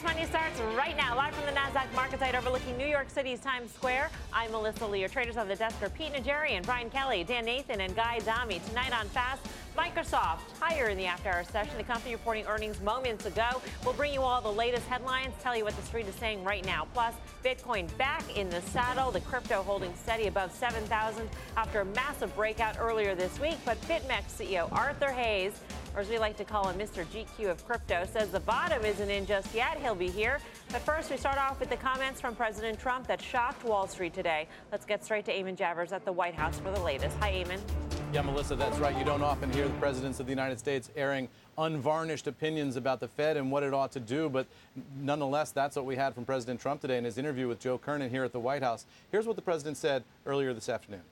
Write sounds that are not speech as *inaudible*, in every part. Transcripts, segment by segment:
Fast Money starts right now, live from the NASDAQ market site overlooking New York City's Times Square. I'm Melissa Lee. Your traders on the desk are Pete Najarian, Brian Kelly, Dan Nathan, and Guy Adami. Tonight on Fast, Microsoft higher in the after hour session. The company reporting earnings moments ago. We'll bring you all the latest headlines, tell you what the street is saying right now. Plus, Bitcoin back in the saddle. The crypto holding steady above 7,000 after a massive breakout earlier this week. But BitMEX CEO Arthur Hayes or as we like to call him, Mr. GQ of crypto, says the bottom isn't in just yet. He'll be here. But first, we start off with the comments from President Trump that shocked Wall Street today. Let's get straight to Eamon Javers at the White House for the latest. Hi, Eamon. Yeah, Melissa, that's right. You don't often hear the presidents of the United States airing unvarnished opinions about the Fed and what it ought to do, but nonetheless, that's what we had from President Trump today in his interview with Joe Kernan here at the White House. Here's what the president said earlier this afternoon.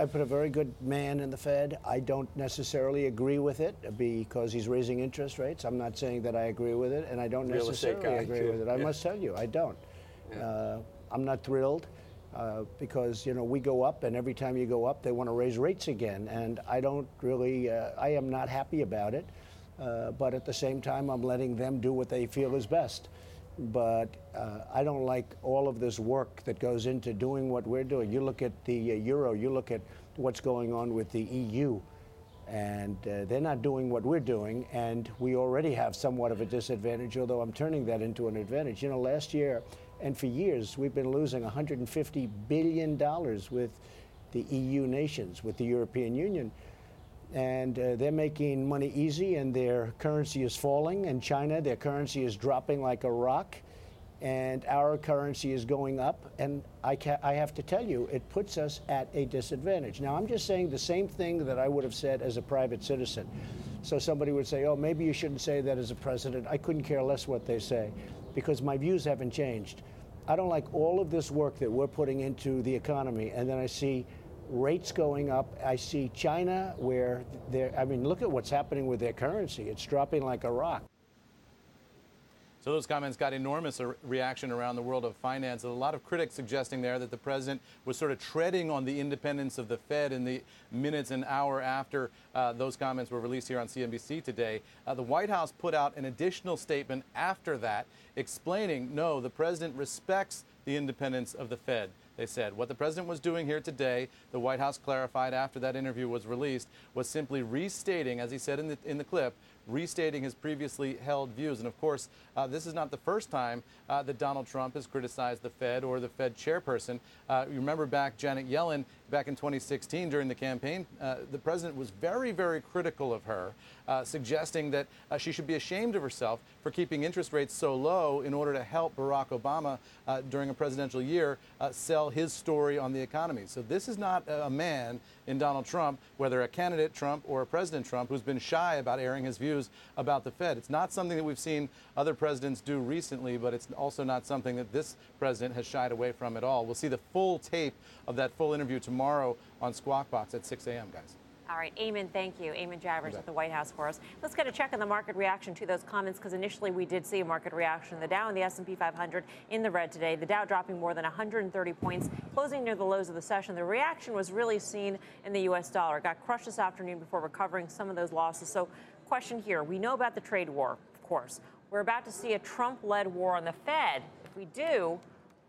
I put a very good man in the Fed. I don't necessarily agree with it because he's raising interest rates. I'm not saying that I agree with it, and I don't Real necessarily agree too. with it. I yeah. must tell you, I don't. Yeah. Uh, I'm not thrilled uh, because you know we go up, and every time you go up, they want to raise rates again, and I don't really. Uh, I am not happy about it. Uh, but at the same time, I'm letting them do what they feel is best but uh, I don't like all of this work that goes into doing what we're doing. You look at the uh, euro, you look at what's going on with the EU, and uh, they're not doing what we're doing, and we already have somewhat of a disadvantage, although I'm turning that into an advantage. You know, last year and for years, we've been losing $150 billion with the EU nations, with the European Union and uh, they're making money easy, and their currency is falling. And China, their currency is dropping like a rock, and our currency is going up. And I, ca- I have to tell you, it puts us at a disadvantage. Now, I'm just saying the same thing that I would have said as a private citizen. So somebody would say, "Oh, maybe you shouldn't say that as a president." I couldn't care less what they say, because my views haven't changed. I don't like all of this work that we're putting into the economy, and then I see rates going up. I see China where they're, I mean, look at what's happening with their currency. It's dropping like a rock. So those comments got enormous reaction around the world of finance. A lot of critics suggesting there that the president was sort of treading on the independence of the Fed in the minutes and hour after uh, those comments were released here on CNBC today. Uh, the White House put out an additional statement after that explaining, no, the president respects the independence of the Fed they said. What the president was doing here today, the White House clarified after that interview was released, was simply restating, as he said in the, in the clip, restating his previously held views. And of course, uh, this is not the first time uh, that Donald Trump has criticized the Fed or the Fed chairperson. Uh, you remember back Janet Yellen back in 2016 during the campaign, uh, the president was very, very critical of her, uh, suggesting that uh, she should be ashamed of herself for keeping interest rates so low in order to help Barack Obama during a presidential year sell his story on the economy. So this is not a man in Donald Trump, whether a candidate Trump or a President Trump, who's been shy about airing his views about the Fed. It's not something that we've seen other presidents do recently, but it's also not something that this president has shied away from at all. We'll see the full tape of that full interview tomorrow on Squawk Box at 6 a.m., guys. All right, Eamon, thank you. Eamon Javers at the White House for us. Let's get a check on the market reaction to those comments because initially we did see a market reaction. The Dow and the S&P 500 in the red today. The Dow dropping more than 130 points, closing near the lows of the session. The reaction was really seen in the U.S. dollar. It Got crushed this afternoon before recovering some of those losses. So question here. We know about the trade war, of course. We're about to see a Trump led war on the Fed. If we do,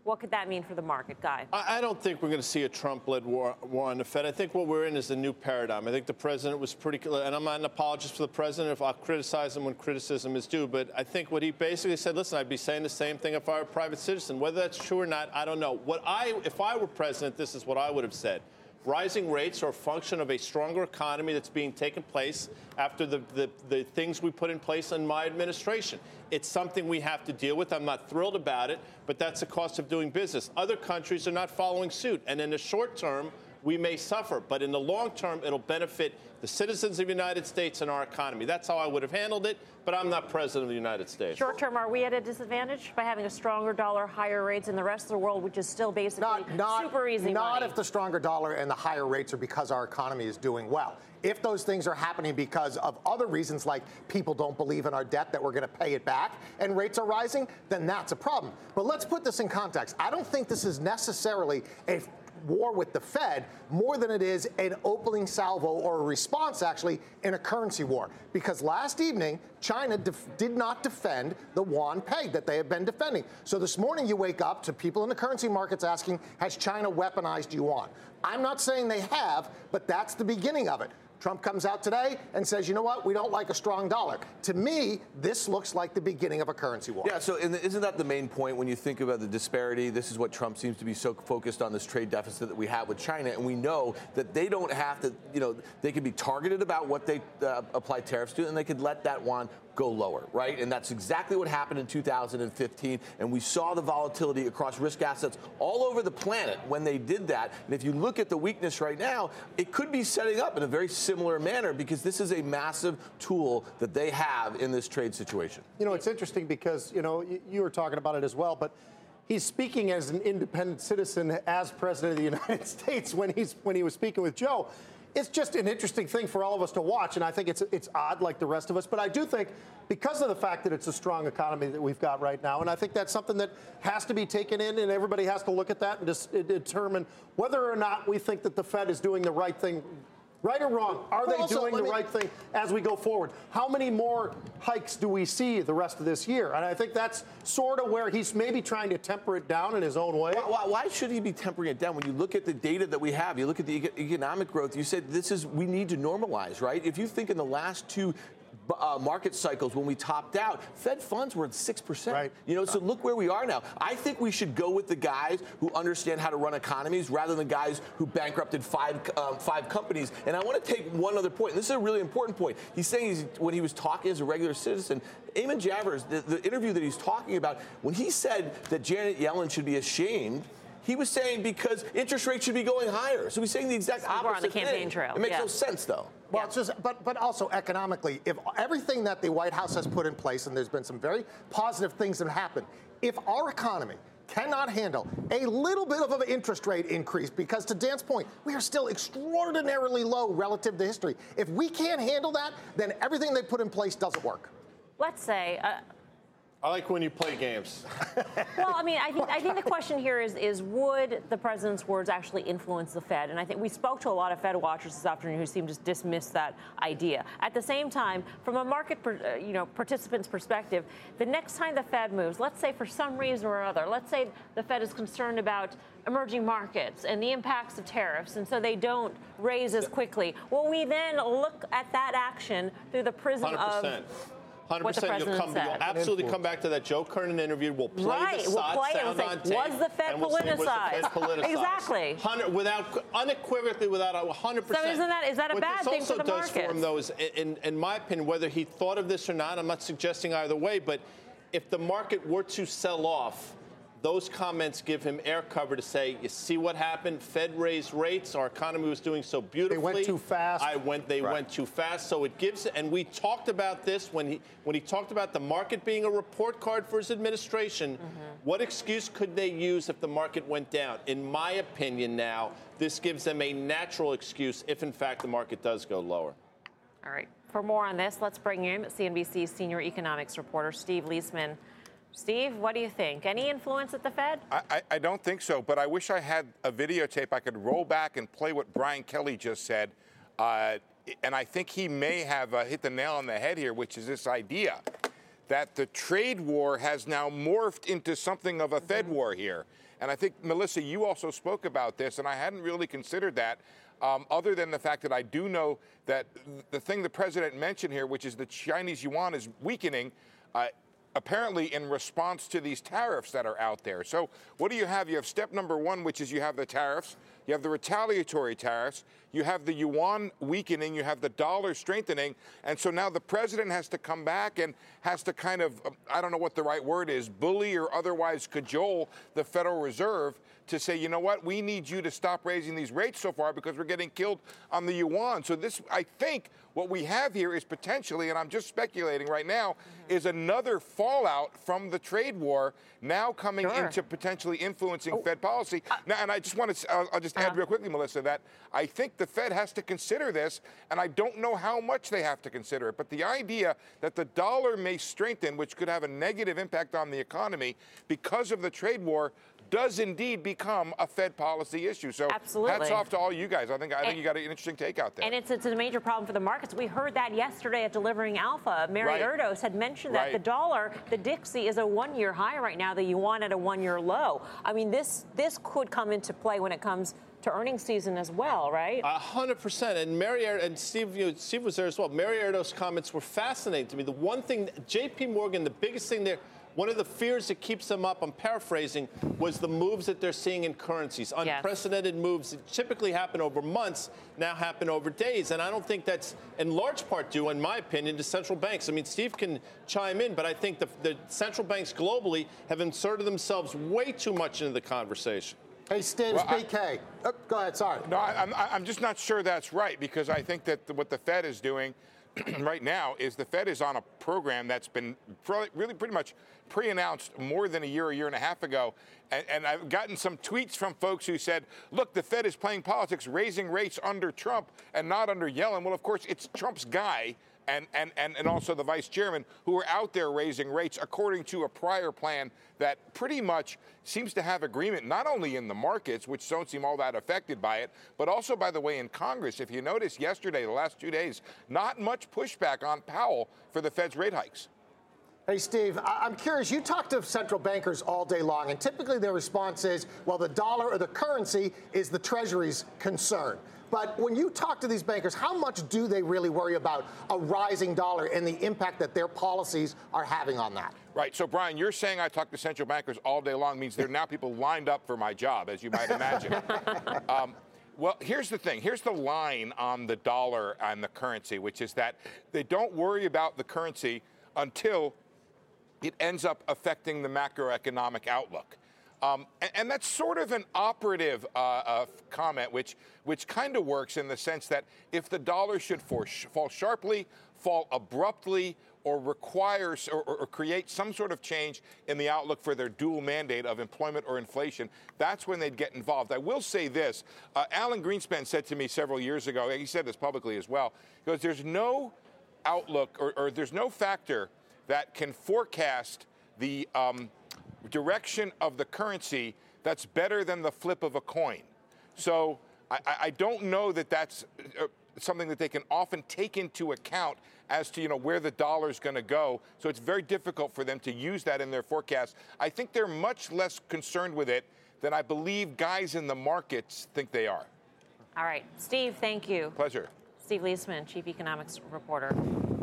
what could that mean for the market, Guy? I don't think we're going to see a Trump-led war, war, on the Fed. I think what we're in is a new paradigm. I think the president was pretty, and I'm not an apologist for the president if I'll criticize him when criticism is due, but I think what he basically said, listen, I'd be saying the same thing if I were a private citizen. Whether that's true or not, I don't know. What I, if I were president, this is what I would have said. Rising rates are a function of a stronger economy that's being taken place after the, the, the, things we put in place in my administration. It's something we have to deal with. I'm not thrilled about it, but that's the cost of doing business. Other countries are not following suit. And in the short term, we may suffer, but in the long term, it'll benefit the citizens of the United States and our economy. That's how I would have handled it, but I'm not president of the United States. Short term, are we at a disadvantage by having a stronger dollar, higher rates in the rest of the world, which is still basically not, not, super easy Not money? if the stronger dollar and the higher rates are because our economy is doing well. If those things are happening because of other reasons, like people don't believe in our debt that we're going to pay it back and rates are rising, then that's a problem. But let's put this in context. I don't think this is necessarily a war with the Fed more than it is an opening salvo or a response, actually, in a currency war. Because last evening, China def- did not defend the yuan peg that they have been defending. So this morning, you wake up to people in the currency markets asking, has China weaponized yuan? I'm not saying they have, but that's the beginning of it. Trump comes out today and says, you know what, we don't like a strong dollar. To me, this looks like the beginning of a currency war. Yeah, so isn't that the main point when you think about the disparity? This is what Trump seems to be so focused on this trade deficit that we have with China. And we know that they don't have to, you know, they can be targeted about what they uh, apply tariffs to, and they could let that yuan go lower, right? And that's exactly what happened in 2015. And we saw the volatility across risk assets all over the planet when they did that. And if you look at the weakness right now, it could be setting up in a very similar manner because this is a massive tool that they have in this trade situation. You know, it's interesting because, you know, you were talking about it as well, but he's speaking as an independent citizen as president of the *laughs* United States when he's when he was speaking with Joe it's just an interesting thing for all of us to watch, and I think it's it's odd like the rest of us. But I do think because of the fact that it's a strong economy that we've got right now, and I think that's something that has to be taken in, and everybody has to look at that and just determine whether or not we think that the Fed is doing the right thing Right or wrong, are they also, doing the me, right thing as we go forward? How many more hikes do we see the rest of this year? And I think that's sort of where he's maybe trying to temper it down in his own way. Why, why should he be tempering it down? When you look at the data that we have, you look at the economic growth, you said this is, we need to normalize, right? If you think in the last two uh, market cycles when we topped out, Fed funds were at 6%. Right. You know, so look where we are now. I think we should go with the guys who understand how to run economies rather than guys who bankrupted five, uh, five companies. And I want to take one other point. This is a really important point. He's saying he's, when he was talking as a regular citizen, Eamon Javers, the, the interview that he's talking about, when he said that Janet Yellen should be ashamed – he was saying because interest rates should be going higher. So he's saying the exact opposite. We're on the campaign thing. trail. It makes yeah. no sense, though. Well, yeah. it's just, but but also economically, if everything that the White House has put in place, and there's been some very positive things that have happened, if our economy cannot handle a little bit of an interest rate increase because to Dan's point, we are still extraordinarily low relative to history. If we can't handle that, then everything they put in place doesn't work. Let's say uh, I like when you play games. *laughs* well, I mean, I think I think the question here is is would the president's words actually influence the Fed? And I think we spoke to a lot of Fed watchers this afternoon who seemed to dismiss that idea. At the same time, from a market, uh, you know, participant's perspective, the next time the Fed moves, let's say for some reason or other, let's say the Fed is concerned about emerging markets and the impacts of tariffs, and so they don't raise as quickly. Will we then look at that action through the prism 100%. of 100%. You'll, come, you'll absolutely come back to that Joe Kernan interview. We'll play right. the we'll play sound it. on say. Was the Fed we'll politicized? the Fed politicized? exactly. Without unequivocally, without 100%. So isn't that is that a what bad thing for the market? What this also does for him, though, is, in, in my opinion, whether he thought of this or not, I'm not suggesting either way, but if the market were to sell off those comments give him air cover to say, you see what happened? Fed raised rates. Our economy was doing so beautifully. They went too fast. I went. They right. went too fast. So it gives. And we talked about this when he when he talked about the market being a report card for his administration. Mm-hmm. What excuse could they use if the market went down? In my opinion, now this gives them a natural excuse if, in fact, the market does go lower. All right. For more on this, let's bring in CNBC senior economics reporter Steve Liesman. Steve, what do you think? Any influence at the Fed? I, I, don't think so, but I wish I had a videotape I could roll back and play what Brian Kelly just said. Uh, and I think he may have uh, hit the nail on the head here, which is this idea that the trade war has now morphed into something of a mm-hmm. Fed war here. And I think, Melissa, you also spoke about this, and I hadn't really considered that. Um, other than the fact that I do know that the thing the president mentioned here, which is the Chinese yuan is weakening, uh, apparently in response to these tariffs that are out there. So, what do you have? You have step number one, which is you have the tariffs, you have the retaliatory tariffs, you have the yuan weakening, you have the dollar strengthening, and so now the president has to come back and has to kind of, um, I don't know what the right word is, bully or otherwise cajole the Federal Reserve to say, you know what, we need you to stop raising these rates so far because we're getting killed on the yuan. So this, I think, what we have here is potentially, and I'm just speculating right now, mm-hmm. is another fallout from the trade war now coming sure. into potentially influencing oh. Fed policy. Uh, now, and I just want to, I'll, I'll just uh, add uh-huh. real quickly, Melissa, that I think the Fed has to consider this, and I don't know how much they have to consider it. But the idea that the dollar may strengthen, which could have a negative impact on the economy because of the trade war, does indeed become a Fed policy issue. So Absolutely. hats off to all you guys. I think I think And- you got an interesting take out there. And it's, it's a major problem for the markets. We heard that yesterday at Delivering Alpha. Mary Right. Erdoes had mentioned that Right. the dollar, the Dixie, is a one-year high right now. The yuan at a one-year low. I mean, this this could come into play when it comes to earnings season as well, right? A hundred percent. And Mary Er- and Steve, you know, Steve was there as well. Mary Erdoes' comments were fascinating to me. The one thing, J.P. Morgan, the biggest thing there. One of the fears that keeps them up, I'm paraphrasing, was the moves that they're seeing in currencies. Yes. Unprecedented moves that typically happen over months, now happen over days. And I don't think that's in large part due, in my opinion, to central banks. I mean, Steve can chime in, but I think the, the central banks globally have inserted themselves way too much into the conversation. Hey, Steve, Well, I- BK. Oh, go ahead, sorry. No, I, I'm, I'm just not sure that's right because I think that the, what the Fed is doing *clears throat* right now is the Fed is on a program that's been really pretty much pre-announced more than a year, a year and a half ago. And, and I've gotten some tweets from folks who said, look, the Fed is playing politics, raising rates under Trump and not under Yellen. Well, of course, it's Trump's guy and, and, and, and also the vice chairman who are out there raising rates according to a prior plan that pretty much seems to have agreement not only in the markets, which don't seem all that affected by it, but also, by the way, in Congress. If you notice yesterday, the last two days, not much pushback on Powell for the Fed's rate hikes. Hey, Steve, I- I'm curious. You talk to central bankers all day long, and typically their response is, well, the dollar or the currency is the Treasury's concern. But when you talk to these bankers, how much do they really worry about a rising dollar and the impact that their policies are having on that? Right. So, Brian, you're saying I talk to central bankers all day long means there are now people lined up for my job, as you might imagine. *laughs* um, well, here's the thing. Here's the line on the dollar and the currency, which is that they don't worry about the currency until it ends up affecting the macroeconomic outlook. Um, and, and that's sort of an operative uh, uh, comment, which which kind of works in the sense that if the dollar should for, fall sharply, fall abruptly, or requires or, or, or create some sort of change in the outlook for their dual mandate of employment or inflation, that's when they'd get involved. I will say this: uh, Alan Greenspan said to me several years ago. He said this publicly as well. He goes, "There's no outlook or, or there's no factor that can forecast the." Um, direction of the currency that's better than the flip of a coin. So I, I don't know that that's uh, something that they can often take into account as to you know where the dollar is going to go. So it's very difficult for them to use that in their forecast. I think they're much less concerned with it than I believe guys in the markets think they are. All right, Steve, thank you. Pleasure. Steve Liesman, chief economics reporter.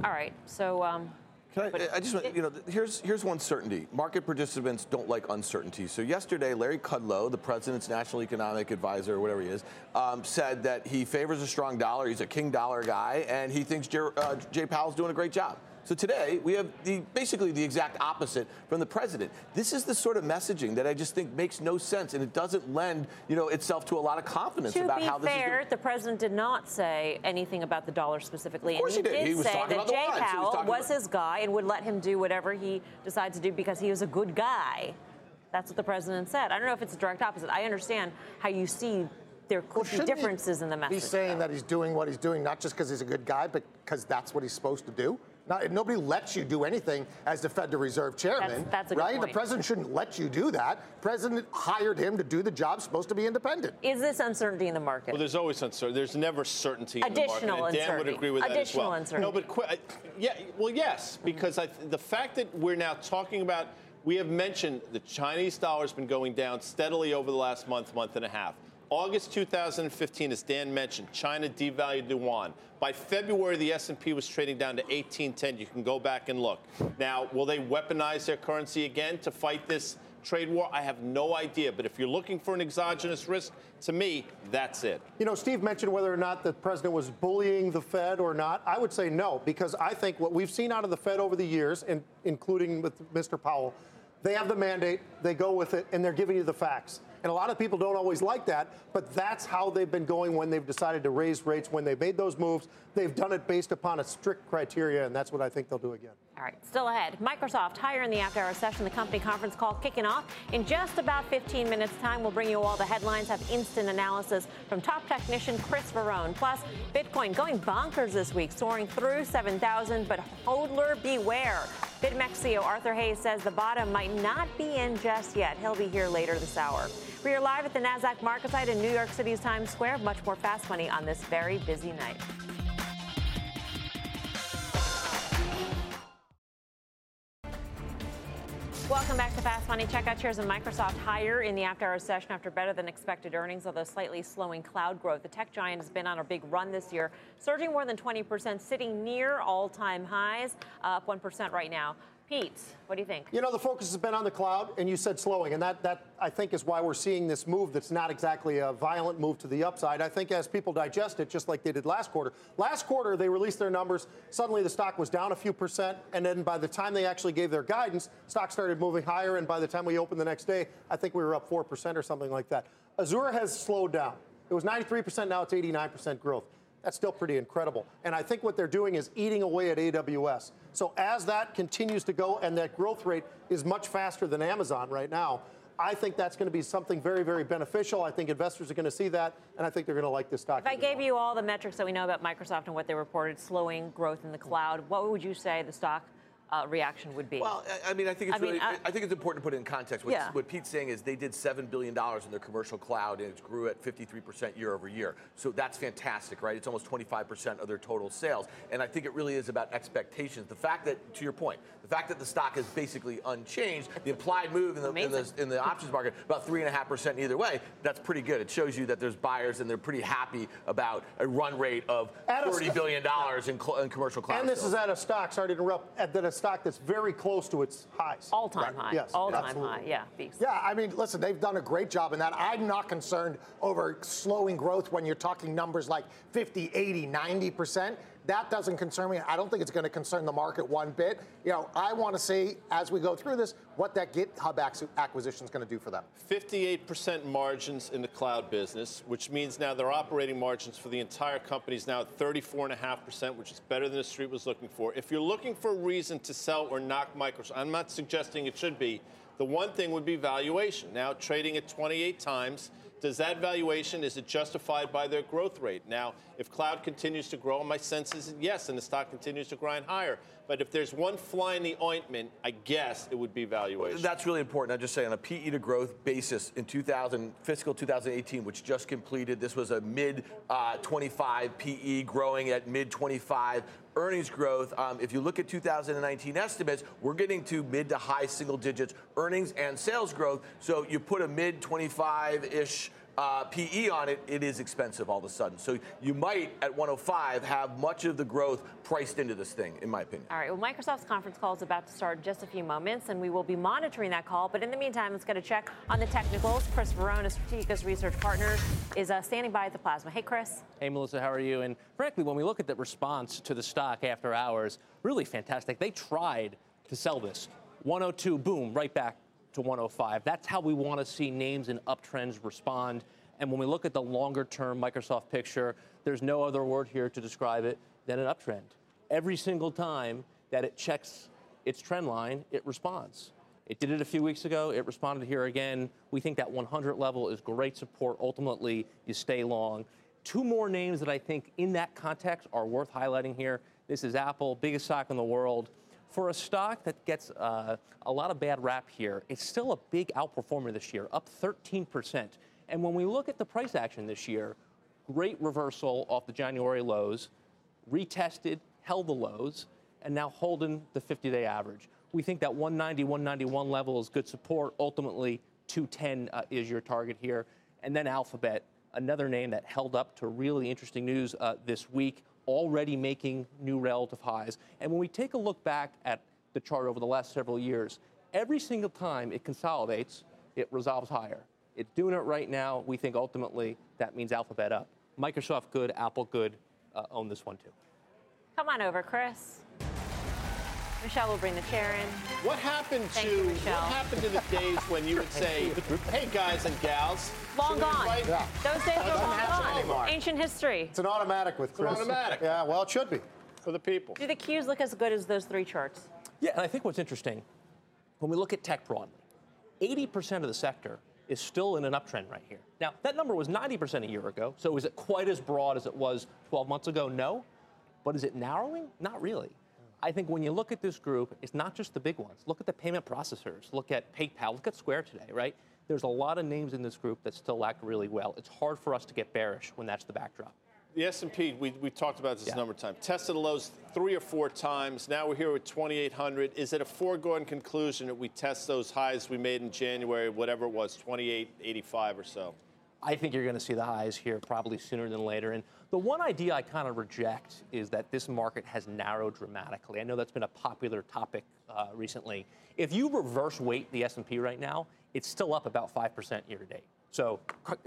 All right, so um, I, I just, want- you know, here's here's one certainty. Market participants don't like uncertainty. So yesterday, Larry Kudlow, the president's national economic advisor, or whatever he is, um, said that he favors a strong dollar. He's a king dollar guy, and he thinks Jer- uh, Jay Powell's doing a great job. So today we have the basically the exact opposite from the president. This is the sort of messaging that I just think makes no sense, and it doesn't lend, you know, itself to a lot of confidence to about be how this is. To be fair, the president did not say anything about the dollar specifically. Of course and he did. He was say talking that about the Jay yuan. So he was Powell was his guy and would let him do whatever he decides to do because he was a good guy. That's what the president said. I don't know if it's a direct opposite. I understand how you see there could be shouldn't he differences in the message. He's saying though. that he's doing what he's doing not just because he's a good guy, but because that's what he's supposed to do. Not, nobody lets you do anything as the Federal Reserve Chairman, That's- that's a good right? point. The president shouldn't let you do that. President hired him to do the job supposed to be independent. Is this uncertainty in the market? Well, there's always uncertainty. There's never certainty in Additional the market. And Dan would agree with that as Additional well. uncertainty. No, but qu- I- yeah, well, yes, because I, the fact that we're now talking about, we have mentioned the Chinese dollar's been going down steadily over the last month, month and a half. August 2015, as Dan mentioned, China devalued the yuan. By February, the S&P was trading down to 1810. You can go back and look. Now, will they weaponize their currency again to fight this trade war? I have no idea. But if you're looking for an exogenous risk, to me, that's it. You know, Steve mentioned whether or not the president was bullying the Fed or not. I would say no, because I think what we've seen out of the Fed over the years, and including with Mr. Powell, they have the mandate, they go with it, and they're giving you the facts. And a lot of people don't always like that, but that's how they've been going when they've decided to raise rates. When they've made those moves, they've done it based upon a strict criteria, and that's what I think they'll do again. All right, still ahead. Microsoft higher in the after hour session, the company conference call kicking off. In just about 15 minutes' time, we'll bring you all the headlines, have instant analysis from top technician Chris Verone. Plus, Bitcoin going bonkers this week, soaring through 7,000, but hodler beware. BitMEX CEO Arthur Hayes says the bottom might not be in just yet. He'll be here later this hour. We are live at the NASDAQ market site in New York City's Times Square. Much more fast money on this very busy night. Welcome back to Fast Money. Check out shares of Microsoft higher in the after hours session after better than expected earnings, although slightly slowing cloud growth. The tech giant has been on a big run this year, surging more than 20%, sitting near all time highs, uh, up 1% right now. Pete, what do you think? You know, the focus has been on the cloud, and you said slowing, and that, that I think is why we're seeing this move that's not exactly a violent move to the upside. I think as people digest it, just like they did last quarter. Last quarter, they released their numbers. Suddenly, the stock was down a few percent, and then by the time they actually gave their guidance, stock started moving higher, and by the time we opened the next day, I think we were up 4% or something like that. Azure has slowed down. It was 93%, now it's 89% growth. That's still pretty incredible. And I think what they're doing is eating away at AWS. So as that continues to go and that growth rate is much faster than Amazon right now, I think that's going to be something very, very beneficial. I think investors are going to see that, and I think they're going to like this stock. If I gave you all the metrics that we know about Microsoft and what they reported, slowing growth in the cloud, what would you say the stock uh, reaction would be? Well, I mean, I think it's I mean, really, I- I, think it's important to put it in context. What, Yeah. what Pete's saying is they did seven billion dollars in their commercial cloud, and it grew at 53 percent year over year. So that's fantastic, right? It's almost 25 percent of their total sales, and I think it really is about expectations. The fact that, to your point, the fact that the stock is basically unchanged, the implied move in the, in the, in the options market about three and a half percent either way. That's pretty good. It shows you that there's buyers and they're pretty happy about a run rate of At a 30 st- billion dollars in, cl- in commercial cloud. and this sales. is at a stock, sorry to interrupt, at at a stock that's very close to its highs. all time Right. high. Yes, all time high. Yeah, Beast. Yeah, I mean, listen, they've done a great job in that. I'm not concerned over slowing growth when you're talking numbers like 50, 80, 90%. That doesn't concern me. I don't think it's going to concern the market one bit. You know, I want to see as we go through this what that GitHub acquisition is going to do for them. 58% margins in the cloud business, which means now their operating margins for the entire company is now at 34.5%, which is better than the street was looking for. If you're looking for a reason to sell or knock Microsoft, I'm not suggesting it should be. The one thing would be valuation. Now trading at 28 times, does that valuation is it justified by their growth rate? Now, if cloud continues to grow, my sense is yes, and the stock continues to grind higher. But if there's one fly in the ointment, I guess it would be valuation. That's really important. I just say on a PE to growth basis in 2000 fiscal 2018, which just completed, this was a mid uh, 25 PE growing at mid 25 earnings growth. Um, if you look at 2019 estimates, we're getting to mid to high single digits earnings and sales growth. So you put a mid 25 ish. Uh, PE on it, it is expensive all of a sudden. So you might, at 105, have much of the growth priced into this thing, in my opinion. All right. Well, Microsoft's conference call is about to start in just a few moments, and we will be monitoring that call. But in the meantime, let's get a check on the technicals. Chris Verone, Strategas Research Partner, is uh, standing by at the plasma. Hey, Chris. Hey, Melissa, how are you? And frankly, when we look at the response to the stock after hours, really fantastic. They tried to sell this. 102, boom, right back to 105. That's how we want to see names and uptrends respond. And when we look at the longer term Microsoft picture, there's no other word here to describe it than an uptrend. Every single time that it checks its trend line, it responds. It did it a few weeks ago. It responded here again. We think that 100 level is great support. Ultimately, you stay long. Two more names that I think in that context are worth highlighting here. This is Apple, biggest stock in the world. For a stock that gets uh, a lot of bad rap here, it's still a big outperformer this year, up 13%. And when we look at the price action this year, great reversal off the January lows, retested, held the lows, and now holding the 50 day average. We think that 190, 191 level is good support. Ultimately, 210 uh, is your target here. And then Alphabet, another name that held up to really interesting news uh, this week, already making new relative highs. And when we take a look back at the chart over the last several years, every single time it consolidates, it resolves higher. It's doing it right now. We think ultimately that means Alphabet up. Microsoft good, Apple good. Uh, own this one too. Come on over, Chris. Michelle will bring the chair in. What happened Thank to you, what happened to the days when you would say, "Hey guys and gals"? Long gone. invite-" Yeah. Those days are long gone. anymore. Ancient history. It's an automatic with an Chris. automatic. Yeah, well, it should be. for the people. Do the cues look as good as those three charts? Yeah, and I think what's interesting, when we look at tech broadly, 80% of the sector is still in an uptrend right here. Now, that number was 90% a year ago, so is it quite as broad as it was 12 months ago? No. But is it narrowing? Not really. I think when you look at this group, it's not just the big ones. Look at the payment processors. Look at PayPal. Look at Square today, right? There's a lot of names in this group that still act really well. It's hard for us to get bearish when that's the backdrop. The S&P, we, we talked about this Yeah. a number of times. Tested the lows three or four times. Now we're here with 2,800. Is it a foregone conclusion that we test those highs we made in January, whatever it was, 2885 or so? I think you're going to see the highs here probably sooner than later. And the one idea I kind of reject is that this market has narrowed dramatically. I know that's been a popular topic uh, recently. If you reverse weight the S&P right now, it's still up about 5% year to date. So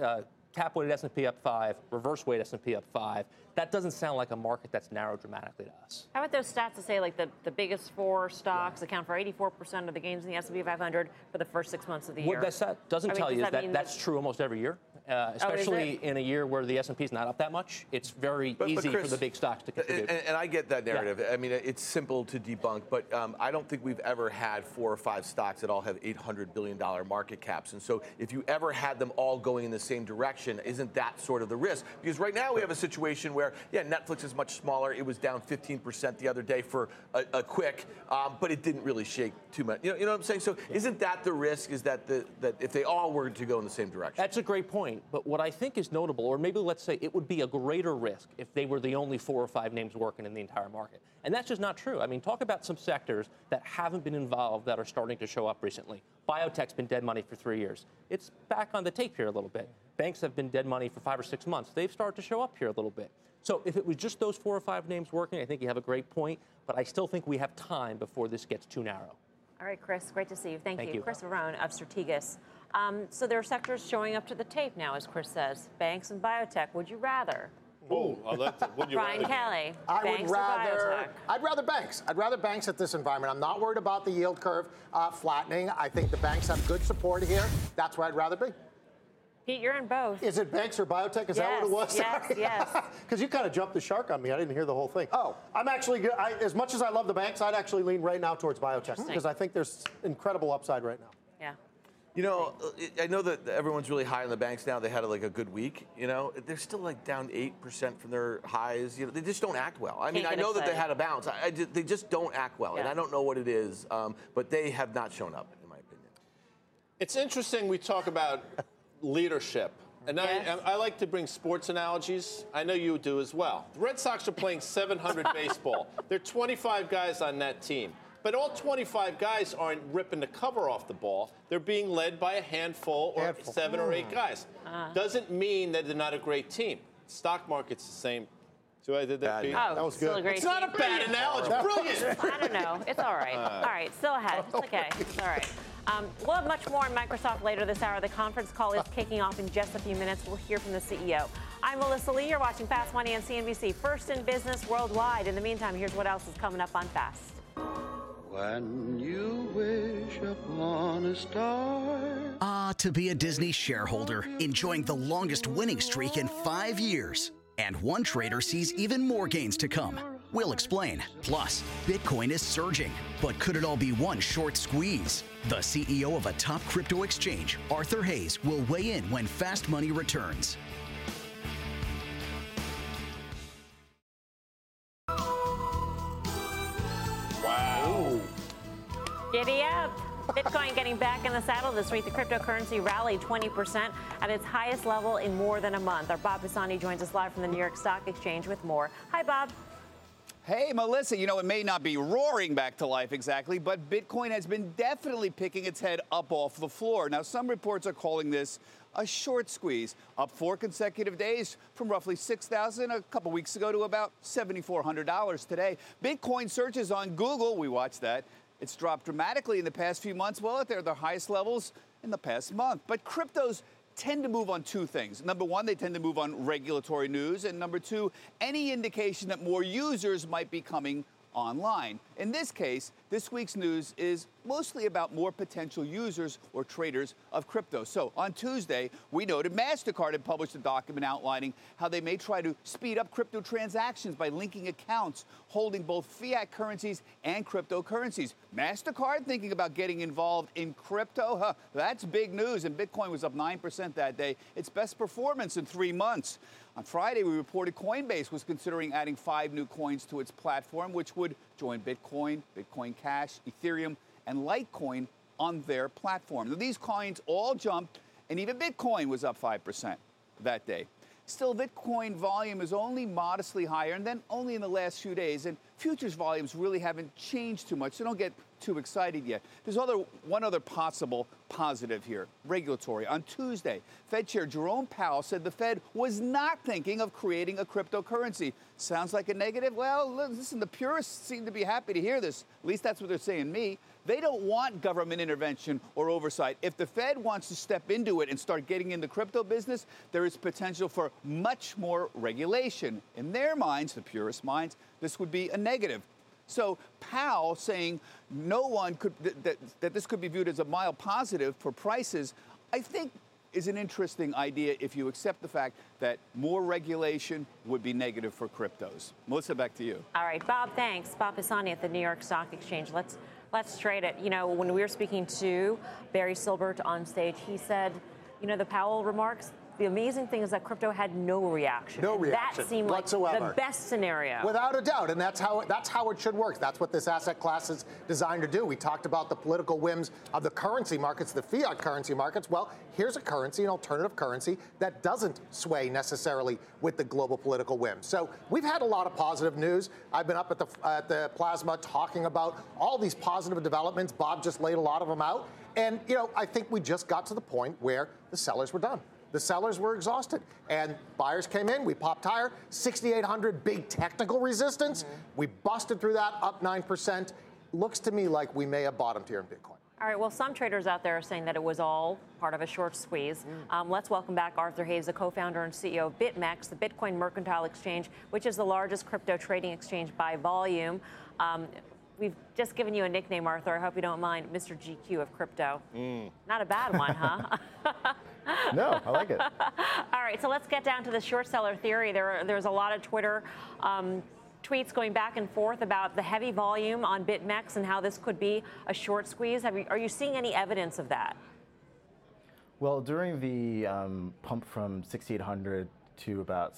uh, cap weighted S&P up 5, reverse weight S&P up 5. That doesn't sound like a market that's narrowed dramatically to us. How about those stats that say like the, the biggest four stocks account for 84% of the gains in the S&P 500 for the first six months of the year? What that doesn't I mean, tell you is that that that's true almost every year, uh, Oh, especially it? in a year where the S&P is not up that much. It's very But- but easy for the big stocks to contribute. And, and I get that narrative. I mean, it's simple to debunk, but um, I don't think we've ever had four or five stocks that all have $800 billion market caps. And so if you ever had them all going in the same direction, isn't that sort of the risk? Because right now we have a situation where, yeah, Netflix is much smaller. It was down 15% the other day for a, a quick, um, but it didn't really shake too much. You know, you know what I'm saying? So isn't that the risk? Is that the that if they all were to go in the same direction? That's a great point. But what I think is notable, or maybe let's say it would be a greater risk if they were the only four or five names working in the entire market. And that's just not true. I mean, talk about some sectors that haven't been involved that are starting to show up recently. Biotech's been dead money for three years. It's back on the tape here a little bit. Banks have been dead money for five or six months. They've started to show up here a little bit. So if it was just those four or five names working, I think you have a great point. But I still think we have time before this gets too narrow. All right, Chris, great to see you. Thank, Thank you. you. Chris Verone of Strategas. Um, so there are sectors showing up to the tape now, as Chris says. Banks and biotech. Would you rather? Oh, I like that. Would you Brian rather? Kelly. I would rather. I'd rather banks. I'd rather banks at this environment. I'm not worried about the yield curve uh, flattening. I think the banks have good support here. That's where I'd rather be. Pete, you're in both. Is it banks or biotech? Is that what it was? *laughs* Yes, yes, *laughs* yes. Because you kind of jumped the shark on me. I didn't hear the whole thing. Oh. I'm actually, go- I, as much as I love the banks, I'd actually lean right now towards biotech because I think there's incredible upside right now. Yeah. You know, I know that everyone's really high on the banks now. They had like a good week. You know, they're still like down eight percent from their highs. You know, they just don't act well. I mean, Can't I get know that they had a bounce. I, I ju- they just don't act well, and I don't know what it is. Um, but they have not shown up, in my opinion. It's interesting we talk about leadership. And Yes. I, I like to bring sports analogies. I know you do as well. The Red Sox are playing 700 *laughs* baseball. There are 25 guys on that team. But all 25 guys aren't ripping the cover off the ball. They're being led by a handful or Handful. seven or eight guys. Uh-huh. Doesn't mean that they're not a great team. Stock market's the same. So I did that. Bad. Pete? Oh, That was still good. a great It's not a team. bad analogy. *laughs* Brilliant. I don't know. It's all right. all right, still ahead. It's okay. *laughs* It's all right. Um, we'll have much more on Microsoft later this hour. The conference call is kicking off in just a few minutes. We'll hear from the CEO. I'm Melissa Lee. You're watching Fast Money on CNBC, first in business worldwide. In the meantime, here's what else is coming up on Fast. When you wish upon a star. Ah, to be a Disney shareholder, enjoying the longest winning streak in five years. And one trader sees even more gains to come. We'll explain. Plus, Bitcoin is surging. But could it all be one short squeeze? The CEO of a top crypto exchange, Arthur Hayes, will weigh in when Fast Money returns. Getting back in the saddle this week. The cryptocurrency rallied 20% at its highest level in more than a month. Our Bob Pisani joins us live from the New York Stock Exchange with more. Hi, Bob. Hey, Melissa, you know, it may not be roaring back to life exactly, but Bitcoin has been definitely picking its head up off the floor. Now, some reports are calling this a short squeeze, up four consecutive days from roughly 6,000 a couple weeks ago to about $7,400 today. Bitcoin searches on Google, we watched that. It's dropped dramatically in the past few months. Well, they're the highest levels in the past month. But cryptos tend to move on two things. Number one, they tend to move on regulatory news. And number two, any indication that more users might be coming online. In this case, this week's news is mostly about more potential users or traders of crypto. So on Tuesday, we noted MasterCard had published a document outlining how they may try to speed up crypto transactions by linking accounts holding both fiat currencies and cryptocurrencies. MasterCard thinking about getting involved in crypto? Huh, that's big news, and Bitcoin was up 9% that day, its best performance in three months. On Friday, we reported Coinbase was considering adding five new coins to its platform, which would join Bitcoin, Bitcoin Cash, Ethereum, and Litecoin on their platform. Now, these coins all jumped, and even Bitcoin was up 5% that day. Still, Bitcoin volume is only modestly higher, and then only in the last few days. And futures volumes really haven't changed too much, so don't get too excited yet. There's other, one other possible positive here regulatory. On Tuesday, Fed Chair Jerome Powell said the Fed was not thinking of creating a cryptocurrency. Sounds like a negative? Well, listen, the purists seem to be happy to hear this. At least that's what they're saying me. They don't want government intervention or oversight. If the Fed wants to step into it and start getting in the crypto business, there is potential for much more regulation. In their minds, the purist minds, this would be a negative. So Powell saying no one could that, that, that this could be viewed as a mild positive for prices, I think is an interesting idea if you accept the fact that more regulation would be negative for cryptos. Melissa, back to you. All right, Bob, thanks. Bob Pisani at the New York Stock Exchange. Let's let's trade it. You know, when we were speaking to Barry Silbert on stage, he said, you know, the Powell remarks, the amazing thing is that crypto had no reaction. No reaction That seemed whatsoever. like the best scenario. Without a doubt, and that's how that's how it should work. That's what this asset class is designed to do. We talked about the political whims of the currency markets, the fiat currency markets. Well, here's a currency, an alternative currency that doesn't sway necessarily with the global political whims. So we've had a lot of positive news. I've been up at the at the plasma talking about all these positive developments. Bob just laid a lot of them out, and you know I think we just got to the point where the sellers were done. The sellers were exhausted, and buyers came in. We popped higher, 6,800 big technical resistance. We busted through that, up 9%. Looks to me like we may have bottomed here in Bitcoin. All right, well, some traders out there are saying that it was all part of a short squeeze. Um, let's welcome back Arthur Hayes, the co founder and CEO of BitMEX, the Bitcoin Mercantile Exchange, which is the largest crypto trading exchange by volume. Um, we've just given you a nickname, Arthur. I hope you don't mind, Mr. GQ of crypto. Not a bad one, huh? *laughs* No, I like it. *laughs* All right, so let's get down to the short seller theory. There, there's a lot of Twitter um, tweets going back and forth about the heavy volume on BitMEX and how this could be a short squeeze. Have you, are you seeing any evidence of that? Well, during the um, pump from 6,800 to about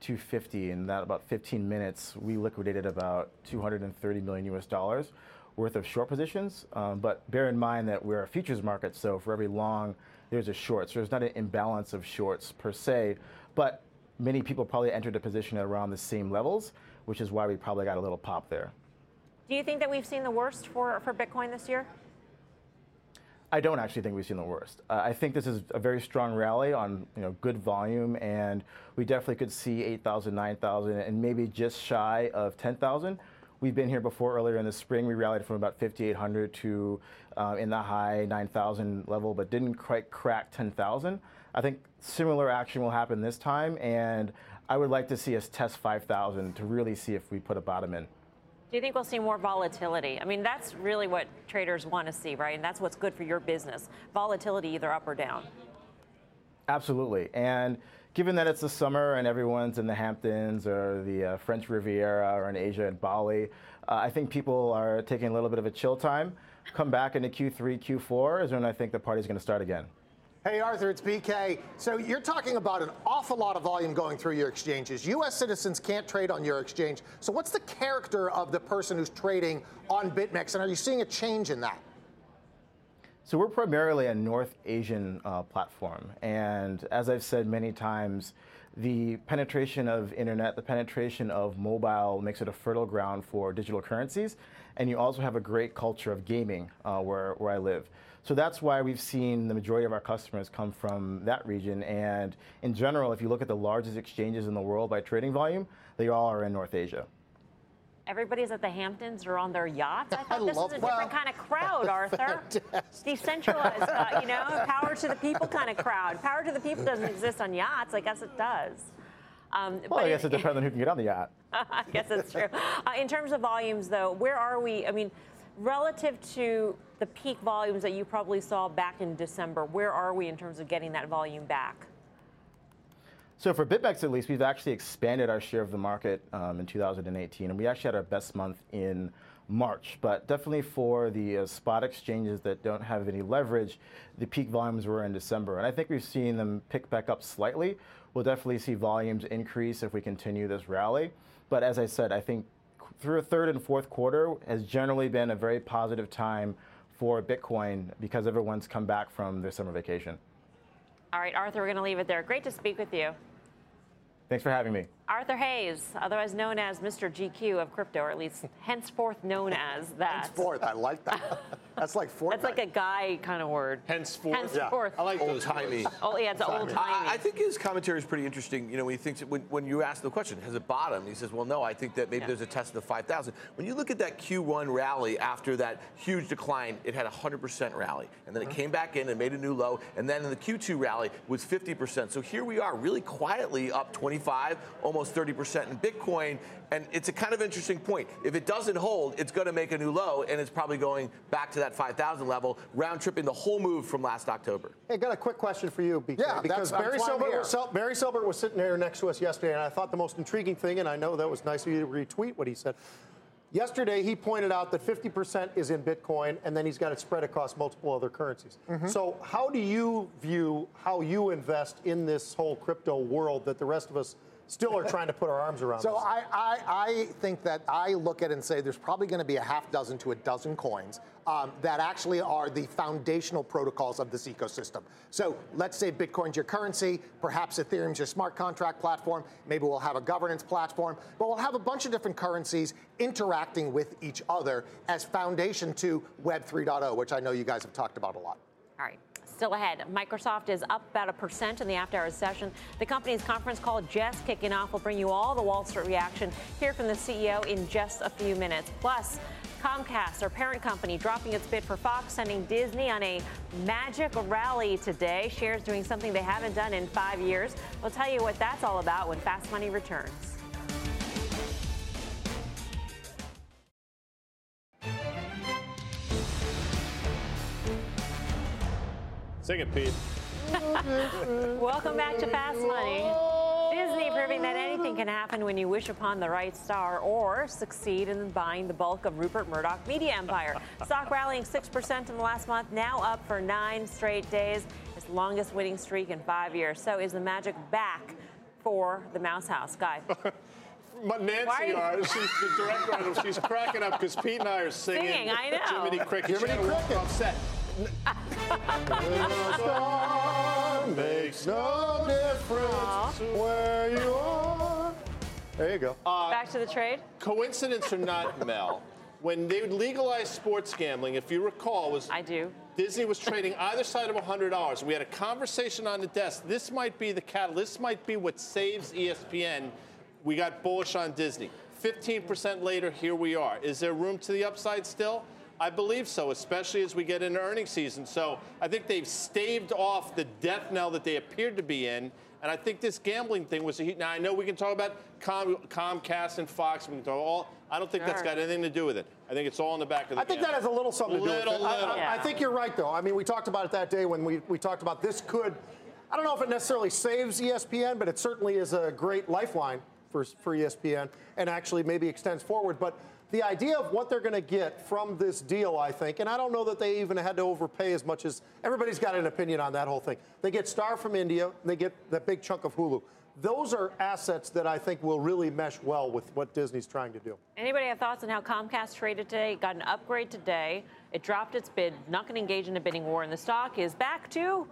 7,250, in that about 15 minutes, we liquidated about 230 million US dollars worth of short positions. Um, but bear in mind that we're a futures market, so for every long, there's a short. So there's not an imbalance of shorts per se, but many people probably entered a position around the same levels, which is why we probably got a little pop there. Do you think that we've seen the worst for, for Bitcoin this year? I don't actually think we've seen the worst. Uh, I think this is a very strong rally on you know good volume, and we definitely could see 8,000, 9,000, and maybe just shy of 10,000. We've been here before earlier in the spring. We rallied from about 5,800 to uh, in the high 9,000 level, but didn't quite crack 10,000. I think similar action will happen this time, and I would like to see us test 5,000 to really see if we put a bottom in. Do you think we'll see more volatility? I mean, that's really what traders want to see, right? And that's what's good for your business volatility, either up or down. Absolutely. And given that it's the summer and everyone's in the Hamptons or the uh, French Riviera or in Asia and Bali, uh, I think people are taking a little bit of a chill time. Come back into Q3, Q4 is when I think the party's going to start again. Hey, Arthur, it's BK. So you're talking about an awful lot of volume going through your exchanges. U.S. citizens can't trade on your exchange. So what's the character of the person who's trading on BitMEX, and are you seeing a change in that? So we're primarily a North Asian uh, platform, and as I've said many times, the penetration of internet, the penetration of mobile makes it a fertile ground for digital currencies, and you also have a great culture of gaming uh, where, where I live. So that's why we've seen the majority of our customers come from that region. And in general, if you look at the largest exchanges in the world by trading volume, they all are in North Asia. Everybody's at the Hamptons or on their yachts. I *laughs* thought I this love was a that. different kind of crowd, *laughs* Arthur. Decentralized, uh, you know, *laughs* power to the people kind of crowd. Power to the people doesn't exist on yachts. I guess it does. Um, Well, I guess it depends on who can get on the yacht. I guess that's true. Uh, in terms of volumes, though, where are we? I mean, relative to the peak volumes that you probably saw back in December, where are we in terms of getting that volume back? So for BitMEX at least, we've actually expanded our share of the market um, in 2018, and we actually had our best month in March. But definitely for the uh, spot exchanges that don't have any leverage, the peak volumes were in December, and I think we've seen them pick back up slightly. We'll definitely see volumes increase if we continue this rally. But as I said, I think through third and fourth quarter has generally been a very positive time for Bitcoin because everyone's come back from their summer vacation. All right, Arthur, we're going to leave it there. Great to speak with you. Thanks for having me. Arthur Hayes, otherwise known as Mr. GQ of crypto, or at least henceforth known as that. Henceforth, I like that. *laughs* That's like Fortnite. That's like a guy kind of word. Henceforth. Henceforth. I like Old those timey. words. Oh, yeah, it's old timey. I, I think his commentary is pretty interesting. You know, when he thinks when, when you ask the question, has it bottomed? He says, "Well, no. I think that maybe Yeah. there's a test of the 5,000." When you look at that Q1 rally after that huge decline, it had a 100% rally, and then it uh-huh. came back in and made a new low, and then in the Q2 rally was 50%. So here we are, really quietly up 25, almost 30% in Bitcoin, and it's a kind of interesting point. If it doesn't hold, it's going to make a new low, and it's probably going back to that 5,000 level, round tripping the whole move from last October. Hey, got a quick question for you, BK. Yeah, because Barry that's Silbert, was, Barry Silbert was sitting there next to us yesterday, and I thought the most intriguing thing, and I know that was nice of you to retweet what he said. Yesterday, he pointed out that 50% is in Bitcoin, and then he's got it spread across multiple other currencies. Mm-hmm. So, how do you view how you invest in this whole crypto world that the rest of us still are trying to put our arms around? So this? I, I, I think that I look at it and say there's probably going to be a half dozen to a dozen coins um, that actually are the foundational protocols of this ecosystem. So let's say Bitcoin's your currency, perhaps Ethereum's your smart contract platform, maybe we'll have a governance platform, but we'll have a bunch of different currencies interacting with each other as foundation to Web 3.0, which I know you guys have talked about a lot. All right. Still ahead, Microsoft is up about a percent in the after hours session. The company's conference call just kicking off. We'll bring you all the Wall Street reaction. Hear from the CEO in just a few minutes. Plus, Comcast, our parent company, dropping its bid for Fox, sending Disney on a magic rally today. Shares doing something they haven't done in five years. We'll tell you what that's all about when Fast Money returns. Sing it, Pete. Welcome back to Fast Money. Disney proving that anything can happen when you wish upon the right star or succeed in buying the bulk of Rupert Murdoch media empire. *laughs* Stock rallying 6% in the last month, now up for nine straight days. Its longest winning streak in five years. So is the magic back for the Mouse House? Guy. *laughs* But Why are Nancy, are, uh, she's the director. I know, she's cracking up because Pete and I are singing. Singing, I know. Jiminy Cricket. Jiminy She had to walk Cricket. off set. makes no difference where you are. There you go. Uh, back to the trade. Coincidence or not, *laughs* Mel, when they legalized sports gambling, if you recall, was I do. Disney was trading either side of $100. We had a conversation on the desk. This might be the catalyst. This might be what saves ESPN. We got bullish on Disney. 15% later, here we are. Is there room to the upside still? I believe so, especially as we get into earnings season. So I think they've staved off the death knell that they appeared to be in. And I think this gambling thing was a huge. Now I know we can talk about Com, Comcast and Fox. We can talk all. I don't think that's Sure. got anything to do with it. I think it's all in the back of the. I think that has a little something to do with it. I- little. I, I Yeah. think you're right, though. I mean, we talked about it that day when we, we talked about this could, I don't know if it necessarily saves ESPN, but it certainly is a great lifeline for, for ESPN and actually maybe extends forward. But the idea of what they're going to get from this deal, I think, and I don't know that they even had to overpay as much as everybody's got an opinion on that whole thing. They get Star from India, and they get that big chunk of Hulu. Those are assets that I think will really mesh well with what Disney's trying to do. Anybody have thoughts on how Comcast traded today? Got an upgrade today. It dropped its bid, not going to engage in a bidding war, and the stock is back to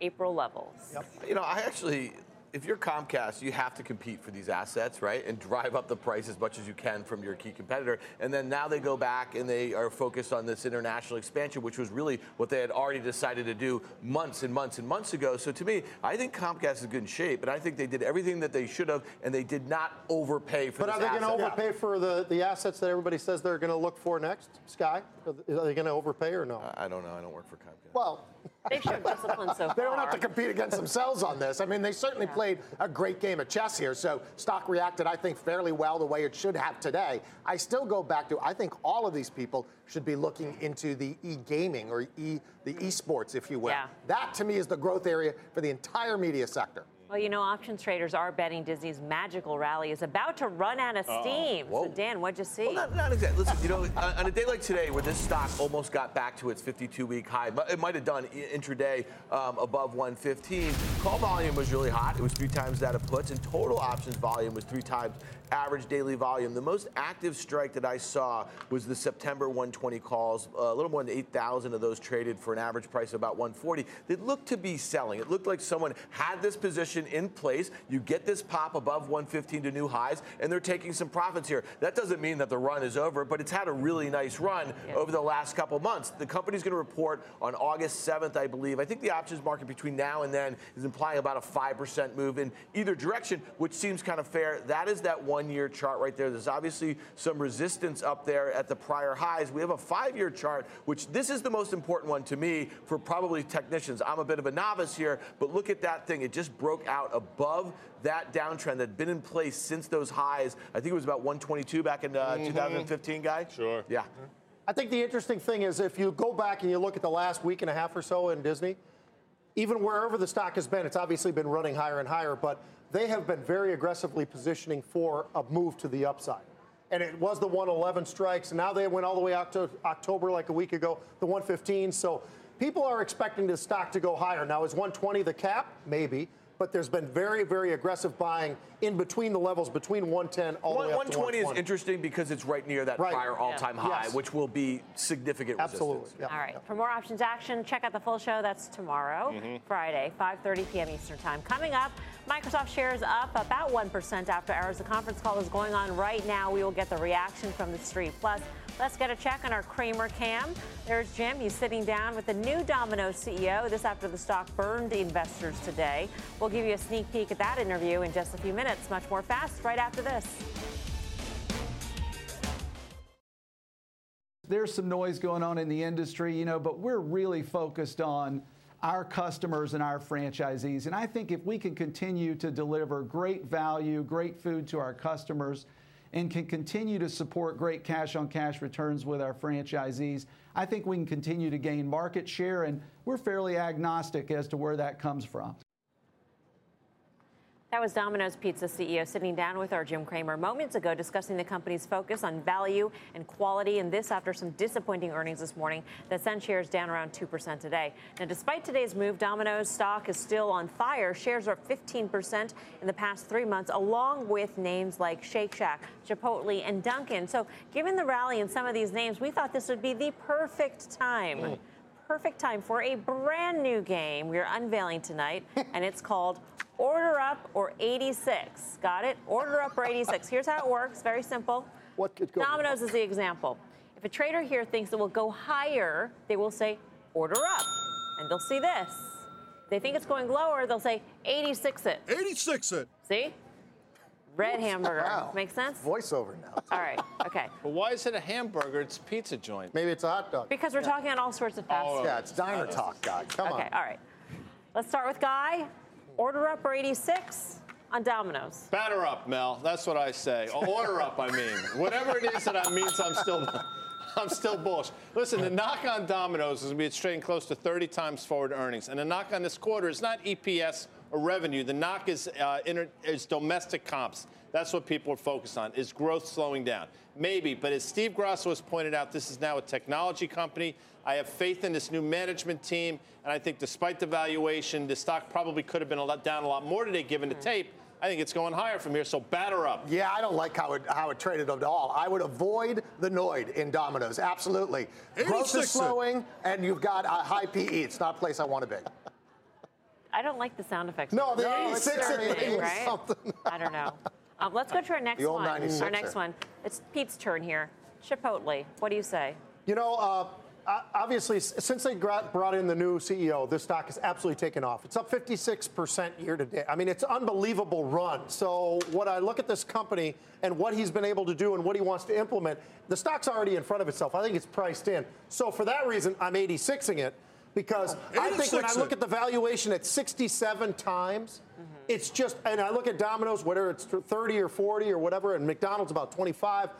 April levels. You know, I actually, if you're Comcast, you have to compete for these assets, right? And drive up the price as much as you can from your key competitor. And then now they go back and they are focused on this international expansion, which was really what they had already decided to do months and months and months ago. So to me, I think Comcast is good in shape, and I think they did everything that they should have, and they did not overpay for But are they going to overpay for the, the assets that everybody says they're going to look for next, Sky? Are are they going to overpay or no? I don't know. I don't work for Comcast. Well, They've shown discipline so far. They don't have to compete against themselves on this. I mean, they certainly played a great game of chess here. So stock reacted, I think, fairly well the way it should have today. I still go back to I think all of these people should be looking into the e-gaming or e the esports, if you will. Yeah. That to me is the growth area for the entire media sector. Well, you know, options traders are betting Disney's magical rally is about to run out of steam. So, Dan, what'd you see? Well, not, not exactly. Listen, you know, on on a day like today, where this stock almost got back to its 52-week high, it might have done intraday um, above 115. Call volume was really hot. It was three times that of puts, and total options volume was three times average daily volume. The most active strike that I saw was the September 120 calls. Uh, a little more than 8,000 of those traded for an average price of about 140. That looked to be selling. It looked like someone had this position in place. You get this pop above 115 to new highs, and they're taking some profits here. That doesn't mean that the run is over, but it's had a really nice run over the last couple months. The company's going to report on August 7th, I believe. I think the options market between now and then is implying about a 5% move in either direction, which seems kind of fair. That is that one year chart right there. There's obviously some resistance up there at the prior highs. We have a five year chart, which this is the most important one to me for probably technicians. I'm a bit of a novice here, but look at that thing. It just broke out above that downtrend that had been in place since those highs. I think it was about 122 back in uh, 2015, guy. Sure. Yeah. I think the interesting thing is if you go back and you look at the last week and a half or so in Disney, even wherever the stock has been, it's obviously been running higher and higher, but they have been very aggressively positioning for a move to the upside. And it was the 111 strikes, and now they went all the way out to October, like a week ago, the 115. So people are expecting the stock to go higher. Now, is 120 the cap? Maybe. But there's been very, very aggressive buying in between the levels, between 110 all the way up to 120 is interesting because it's right near that Right. prior all-time Yeah. high, Yes. which will be significant Absolutely. resistance. All right. For more options action, check out the full show. That's tomorrow, Mhm. Friday, 5:30 p.m. Eastern Time. Coming up, Microsoft shares up about 1% after hours. The conference call is going on right now. We will get the reaction from the street. Plus, let's get a check on our Cramer cam. There's Jim. He's sitting down with the new Domino's CEO. This after the stock burned investors today. We'll give you a sneak peek at that interview in just a few minutes. Much more fast right after this. There's some noise going on in the industry, you know, but we're really focused on our customers and our franchisees. And I think if we can continue to deliver great value, great food to our customers, and can continue to support great cash on cash returns with our franchisees, I think we can continue to gain market share. And we're fairly agnostic as to where that comes from. That was Domino's Pizza CEO sitting down with our Jim Cramer moments ago discussing the company's focus on value and quality, and this after some disappointing earnings this morning that sent shares down around 2% today. Now, despite today's move, Domino's stock is still on fire. Shares are up 15% in the past three months, along with names like Shake Shack, Chipotle, and Dunkin'. So, given the rally in some of these names, we thought this would be the perfect time mm. Perfect time for a brand new game we're unveiling tonight, *laughs* and it's called Order Up or 86. Got it? Order Up or 86. *laughs* Here's how it works very simple. What could go Domino's is the example. If a trader here thinks it will go higher, they will say Order Up, and they'll see this. If they think it's going lower, they'll say 86 it. 86 it. See? Red hamburger. Wow. Make sense? Voiceover now. All right. Okay. But why is it a hamburger? It's a pizza joint. Maybe it's a hot dog. Because we're talking on all sorts of fast oh, food. yeah, it's diner talk, guy. Come okay, on. all right. Let's start with Guy. Order up or 86 on Domino's. Batter up, Mel. That's what I say. Oh, order up, I mean. Whatever it is that I means, I'm still, *laughs* I'm still bullish. Listen, the knock on Domino's is going to be it's trading close to 30 times forward earnings, and the knock on this quarter is not EPS or revenue. The knock is uh, inter, is domestic comps. That's what people are focused on. Is growth slowing down? Maybe, but as Steve Grosso has pointed out, this is now a technology company. I have faith in this new management team, and I think despite the valuation, the stock probably could have been a lot down a lot more today given the tape. I think it's going higher from here, so batter up. Yeah, I don't like how it how it traded at all. I would avoid the Noid in Domino's. Absolutely. Growth is slowing, and you've got a high PE. It's not a place I want to be. I don't like the sound effects. No, the Very 86 disturbing, thing is right? something. *laughs* I don't know. Um, let's go to our next The old one. 96er. Our next one. It's Pete's turn here. Chipotle. What do you say? You know, uh, obviously, since they brought in the new CEO, this stock has absolutely taken off. It's up 56% year to date. I mean, it's an unbelievable run. So, what I look at this company and what he's been able to do and what he wants to implement, the stock's already in front of itself. I think it's priced in. So, for that reason, I'm 86ing it because I think when I look at the valuation at 67 times, it's just, and I look at Domino's, whether it's 30 or 40 or whatever, and McDonald's about 25.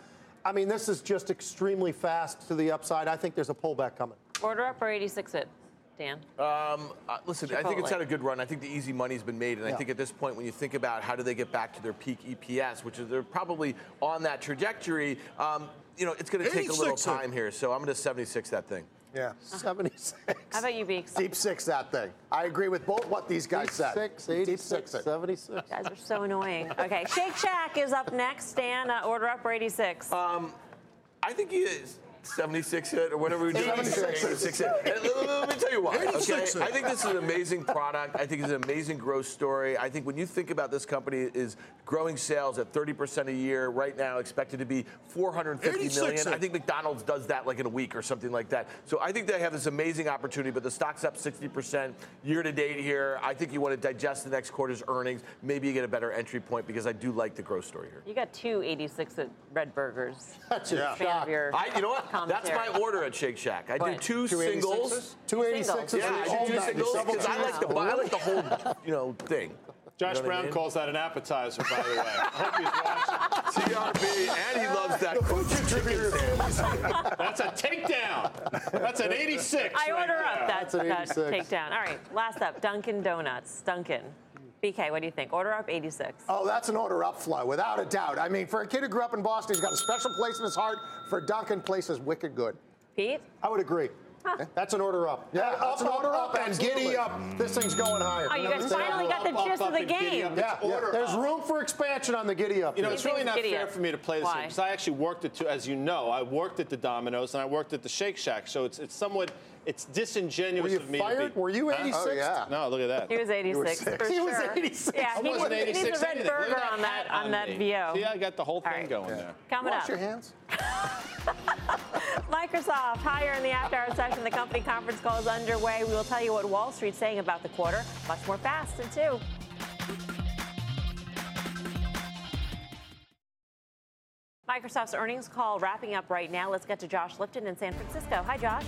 I mean, this is just extremely fast to the upside. I think there's a pullback coming. Order up or 86 it? Dan? Um, uh, listen, I think it's Chipotle. had a good run. I think the easy money's been made, and I think at this point, when you think about how do they get back to their peak EPS, which is they're probably on that trajectory, um, you know, it's going to take a little 86 time here. So I'm going to 76 that thing. Yeah, *laughs* 76. How about you, Beeks? Deep six that thing. I agree with both what these guys Deep said. six, Deep 86, six it. 76. guys are so annoying. Okay, Shake Shack is up next. Dan, uh, order up for 86. Um, I think he is 76 hit or whatever we do. 86 hit. 86 hit. And let, let me tell you why. Okay, I think this is an amazing product. I think it's an amazing growth story. I think when you think about this company is growing sales at 30% a year right now, expected to be 450 86 million. hit. I think McDonald's does that like in a week or something like that. So I think they have this amazing opportunity. But the stock's up 60% year to date here. I think you want to digest the next quarter's earnings. Maybe you get a better entry point because I do like the growth story here. You got two 86 at Red Burgers. That's Big a fan shock. of your I, you know what? That's my order at Shake Shack. I do What? two Two singles. 86s? Two 86s. Yeah, I do two singles because I like the I like the whole you know thing. Josh You know what I Brown mean? calls that an appetizer, by the way. I hope he's watching. TRB, and he loves that coach chicken sandwich. That's a takedown. That's an 86. I right order there. up that, That's an that 86. takedown. All right, last up, Dunkin' Donuts. Dunkin'. BK, what do you think? Order up 86. Oh, that's an order up flow, without a doubt. I mean, for a kid who grew up in Boston, he's got a special place in his heart. For Dunkin', place is wicked good. Pete? I would agree. That's an order up. Yeah, up, that's an order up, up, and absolutely. giddy up. This thing's going higher. Oh, you guys finally got the Up, gist up, of the game. Yeah, yeah. order There's up. room for expansion on the giddy up. You know, it's really not fair up. for me to play this Why? game because I actually worked at two, as you know, I worked at the Domino's and I worked at the Shake Shack. So it's it's somewhat it's disingenuous of me fired? to be. Were you Huh? 86? Oh, yeah. No, look at that. He was 86 six. for *laughs* He was 86. Yeah, I he, wasn't he needs a red anything. Burger on that hat on that me. VO. See, I got the whole thing All right. going there. Coming Wash up. Watch your hands. *laughs* Microsoft higher in the after hour session. The company conference call is underway. We will tell you what Wall Street's saying about the quarter. Much more fast in two. Microsoft's earnings call wrapping up right now. Let's get to Josh Lipton in San Francisco. Hi, Josh.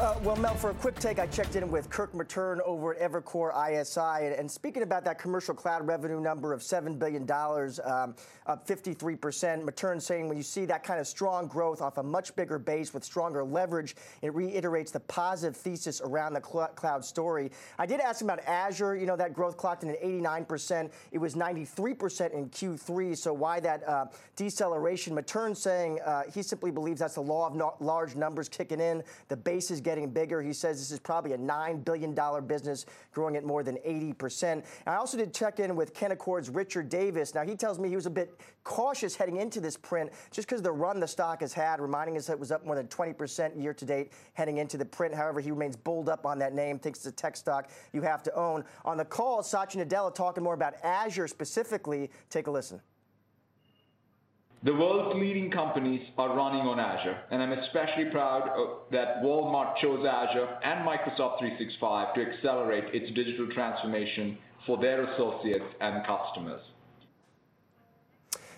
Uh, well, Mel, for a quick take, I checked in with Kirk Materne over at Evercore ISI. And, and speaking about that commercial cloud revenue number of $7 billion, um, up 53%, Materne saying when you see that kind of strong growth off a much bigger base with stronger leverage, it reiterates the positive thesis around the cl- cloud story. I did ask him about Azure. You know, that growth clocked in at 89%. It was 93% in Q3. So why that uh, deceleration? Materne saying uh, he simply believes that's the law of no- large numbers kicking in. The base is getting bigger. He says this is probably a $9 billion business growing at more than 80%. And I also did check in with Canaccord's Richard Davis. Now, he tells me he was a bit cautious heading into this print just because the run the stock has had, reminding us that it was up more than 20% year to date heading into the print. However, he remains bulled up on that name, thinks it's a tech stock you have to own. On the call, Satya Nadella talking more about Azure specifically. Take a listen. The world's leading companies are running on Azure, and I'm especially proud that Walmart chose Azure and Microsoft 365 to accelerate its digital transformation for their associates and customers.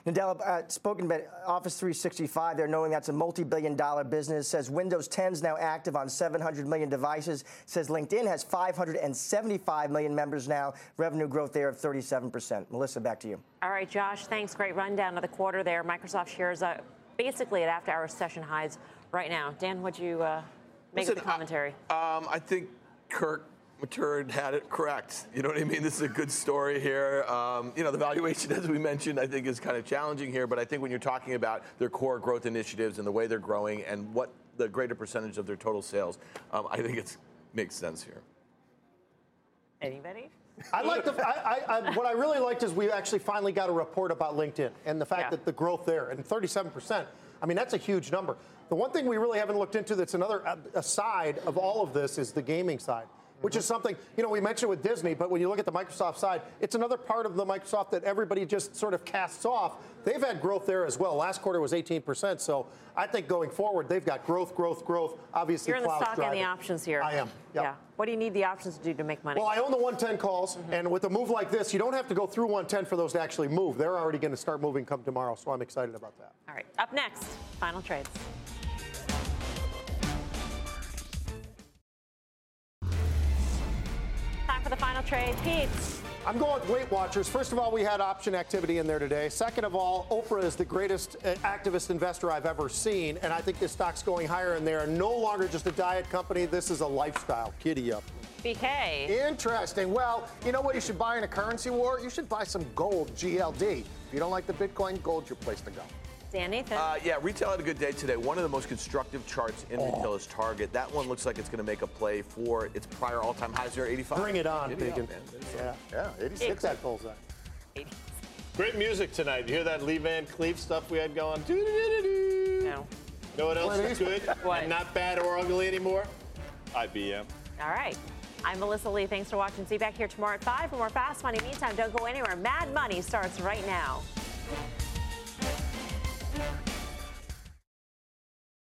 Nadella uh, spoken about Office 365 there, knowing that's a multi-billion dollar business. Says Windows 10 is now active on 700 million devices. Says LinkedIn has 575 million members now. Revenue growth there of 37%. Melissa, back to you. All right, Josh, thanks. Great rundown of the quarter there. Microsoft shares uh, basically at after hour session highs right now. Dan, what'd you uh, make Listen, of the commentary? Um, I think Kirk Materne had it correct. You know what I mean? This is a good story here. Um, you know, the valuation, *laughs* as we mentioned, I think is kind of challenging here. But I think when you're talking about their core growth initiatives and the way they're growing and what the greater percentage of their total sales, um, I think it makes sense here. Anybody? I like the. I, I, I, what I really liked is we actually finally got a report about LinkedIn and the fact Yeah. that the growth there and 37 percent. I mean, that's a huge number. The one thing we really haven't looked into that's another uh, aside of all of this is the gaming side. Which is something, you know, we mentioned with Disney, but when you look at the Microsoft side, it's another part of the Microsoft that everybody just sort of casts off. They've had growth there as well. Last quarter was 18%. So I think going forward, they've got growth, growth, growth. Obviously, You're in the stock and the options here. I am. Yep. Yeah. What do you need the options to do to make money? Well, I own the 110 calls, Mm-hmm. and with a move like this, you don't have to go through 110 for those to actually move. They're already going to start moving come tomorrow, so I'm excited about that. All right. Up next, final trades. Trade. I'm going with Weight Watchers. First of all, we had option activity in there today. Second of all, Oprah is the greatest uh, activist investor I've ever seen, and I think this stock's going higher in there. No longer just a diet company. This is a lifestyle. Giddy up. BK. Interesting. Well, you know what you should buy in a currency war? You should buy some gold, GLD. If you don't like the Bitcoin, gold's your place to go. Dan Nathan. Uh, yeah, retail had a good day today. One of the most constructive charts in Oh. retail is Target. That one looks like it's going to make a play for its prior all-time highs there, 85. Bring it on, Giddy up, Biggin. Yeah, yeah, 86. Hit that bullseye. Great music tonight. You hear that Lee Van Cleef stuff we had going? No. Know what else Clint is good What? and not bad or ugly anymore? IBM. All right. I'm Melissa Lee. Thanks for watching. See you back here tomorrow at 5 for more Fast Money. Meantime, don't go anywhere. Mad Money starts right now. Doctor.